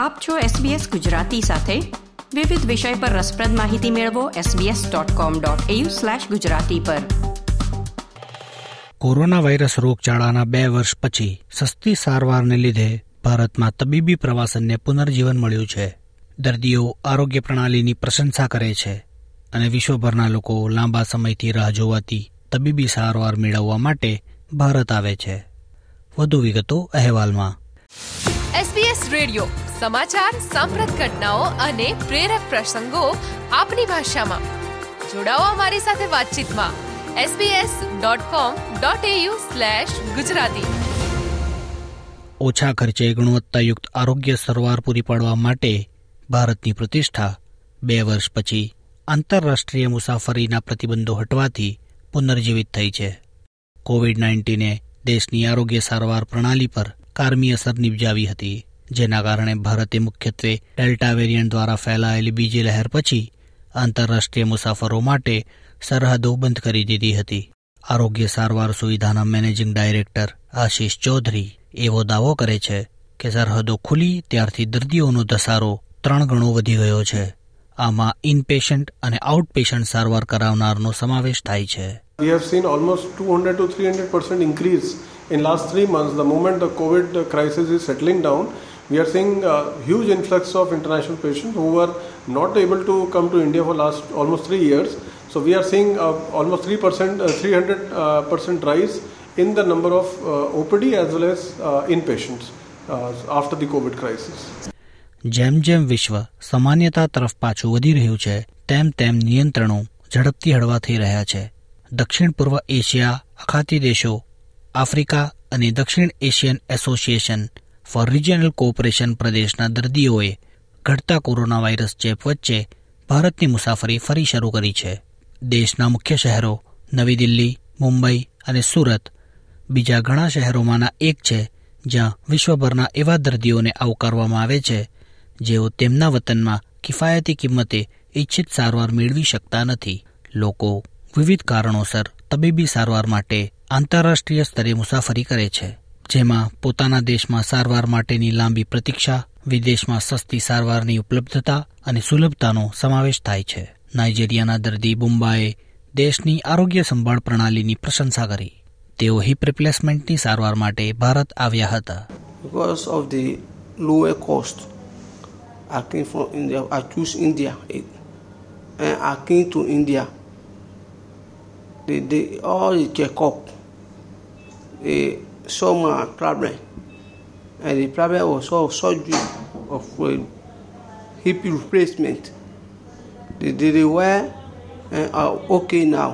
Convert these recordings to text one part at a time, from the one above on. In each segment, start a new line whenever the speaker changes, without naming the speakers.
આપ છો SBS ગુજરાતી સાથે. વિવિધ વિષય પર રસપ્રદ માહિતી મેળવો sbs.com.au/gujarati પર.
કોરોના વાયરસ રોગચાળાના બે વર્ષ પછી સસ્તી સારવારને લીધે ભારતમાં તબીબી પ્રવાસનને પુનર્જીવન મળ્યું છે. દર્દીઓ આરોગ્ય પ્રણાલીની પ્રશંસા કરે છે અને વિશ્વભરના લોકો લાંબા સમયથી રાહ જોવાતી તબીબી સારવાર મેળવવા માટે ભારત આવે છે. વધુ વિગતો અહેવાલમાં.
SBS રેડિયો સમાચાર, સાંપ્રત ઘટનાઓ અને પ્રેરક પ્રસંગો આપની ભાષામાં. જોડાઓ અમારી સાથે વાતચીતમાં. sbs.com.au ગુજરાતી.
ઓછા ખર્ચે ગુણવત્તાયુક્ત આરોગ્ય સારવાર પૂરી પાડવા માટે ભારતની પ્રતિષ્ઠા. બે વર્ષ પછી આંતરરાષ્ટ્રીય મુસાફરીના પ્રતિબંધો હટવાથી પુનર્જીવિત થઈ છે. કોવિડ નાઇન્ટીને દેશની આરોગ્ય સારવાર પ્રણાલી પર કારમી અસર નિપજાવી હતી. જેના કારણે ભારતે મુખ્યત્વે ડેલ્ટા વેરિયન્ટ દ્વારા ફેલાયેલી બીજી લહેર પછી આંતરરાષ્ટ્રીય મુસાફરો માટે સરહદો બંધ કરી દીધી હતી. આરોગ્ય સારવાર સુવિધાના મેનેજિંગ ડાયરેક્ટર આશીષ ચૌધરી એવો દાવો કરે છે કે સરહદો ખુલી ત્યારથી દર્દીઓનો ધસારો ત્રણ ગણો વધી ગયો છે. આમાં ઇનપેશન્ટ અને આઉટપેશન્ટ સારવાર કરાવનારનો સમાવેશ થાય છે.
We have seen almost 200 to 300 percent increase in last three months. The moment the COVID crisis is settling down, we are seeing a huge influx of international patients who were not able to come to India for last almost three years. So we are seeing uh, almost 3%, uh, 300 uh, percent rise in the number of uh, OPD as well as uh, inpatients uh, after the COVID crisis.
જેમ જેમ વિશ્વ સામાન્યતા તરફ પાછું વધી રહ્યું છે તેમ તેમ નિયંત્રણો ઝડપથી હળવા થઈ રહ્યા છે દક્ષિણ પૂર્વ એશિયા અખાતી દેશો આફ્રિકા અને દક્ષિણ Asian association for regional cooperation પ્રદેશના દર્દીઓએ ઘટતા કોરોના વાયરસ ચેપ વચ્ચે ભારતની મુસાફરી ફરી શરૂ કરી છે. દેશના મુખ્ય શહેરો નવી દિલ્હી, મુંબઈ અને સુરત બીજા ઘણા શહેરોમાંના એક છે, જ્યાં વિશ્વભરના એવા દર્દીઓને આવકારવામાં આવે છે, જેઓ તેમના વતનમાં કિફાયતી કિંમતે ઇચ્છિત સારવાર મેળવી શકતા નથી. લોકો વિવિધ કારણોસર તબીબી સારવાર માટે આંતરરાષ્ટ્રીય સ્તરે મુસાફરી કરે છે. જેમાં પોતાના દેશમાં સારવાર માટેની લાંબી પ્રતીક્ષા વિદેશમાં સસ્તી સારવારની ઉપલબ્ધતા અને સુલભતાનો સમાવેશ થાય છે નાઇજેરિયાના દર્દી બુમ્બાએ દેશની આરોગ્ય સંભાળ પ્રણાલીની પ્રશંસા કરી તેઓ હિપ રિપ્લેસમેન્ટની સારવાર માટે ભારત આવ્યા હતા
because of the lower cost. I came from India. I choose India, and I came to India. They, they all the saw my problem, and the problem was all surgery of uh, hip replacement. They did it well, and are okay now.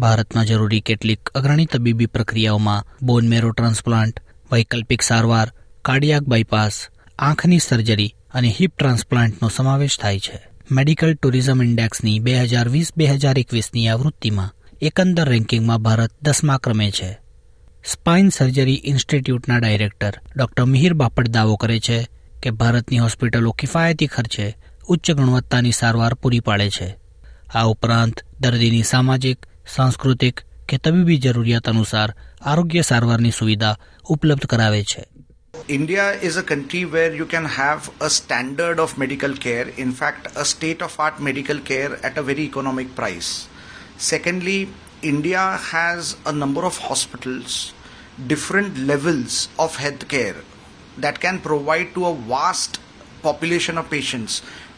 ભારતમાં જરૂરી કેટલીક અગ્રણી તબીબી પ્રક્રિયાઓમાં બોન મેરો transplant વૈકલ્પિક સારવાર cardiac bypass આંખની surgery અને હિપ ટ્રાન્સપ્લાન્ટનો સમાવેશ થાય છે મેડિકલ ટુરિઝમ ઇન્ડેક્સની બે હજાર વીસ બે હજાર એકવીસની આવૃત્તિમાં એકંદર રેન્કિંગમાં ભારત દસમા ક્રમે છે સ્પાઇન સર્જરી ઇન્સ્ટિટ્યૂટના ડાયરેક્ટર ડોક્ટર મિહિર બાપટ દાવો કરે છે કે ભારતની હોસ્પિટલો કિફાયતી ખર્ચે ઉચ્ચ ગુણવત્તાની સારવાર પૂરી પાડે છે આ ઉપરાંત દર્દીની સામાજિક સાંસ્કૃતિક કે તબીબી જરૂરિયાત અનુસાર આરોગ્ય સારવારની સુવિધા ઉપલબ્ધ કરાવે છે
India is a country where you can have standard of medical care, in fact, a state of art medical care at a very economic price. Secondly, India has a number of hospitals, different levels of healthcare that can provide to a vast population of patients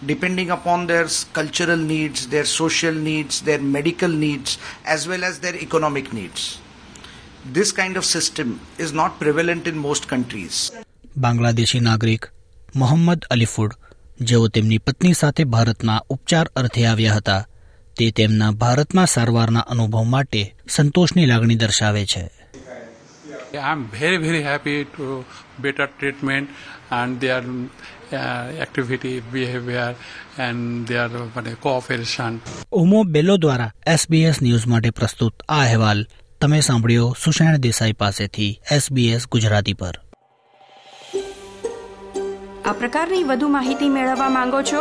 depending upon their s- cultural needs, their social needs, their medical needs, as well as their economic needs. This kind of system is not prevalent in most countries.
Bangladeshi નાગરિક મોહમ્મદ અલીફુડ જેઓ તેમની પત્ની સાથે ભારતના ઉપચાર અર્થે આવ્યા હતા તે તેમના ભારતમાં સારવારના અનુભવ માટે સંતોષની લાગણી દર્શાવે છે.
I am very very happy to better treatment and they are activity behaviour and they are મને કોઓપરેશન
ઓમો બેલો દ્વારા એસબીએસ ન્યૂઝ માટે પ્રસ્તુત આ અહેવાલ તમે સાંભળ્યો સુષેણ દેસાઈ પાસેથી એસબીએસ ગુજરાતી પર.
આ પ્રકારની વધુ માહિતી મેળવવા માંગો છો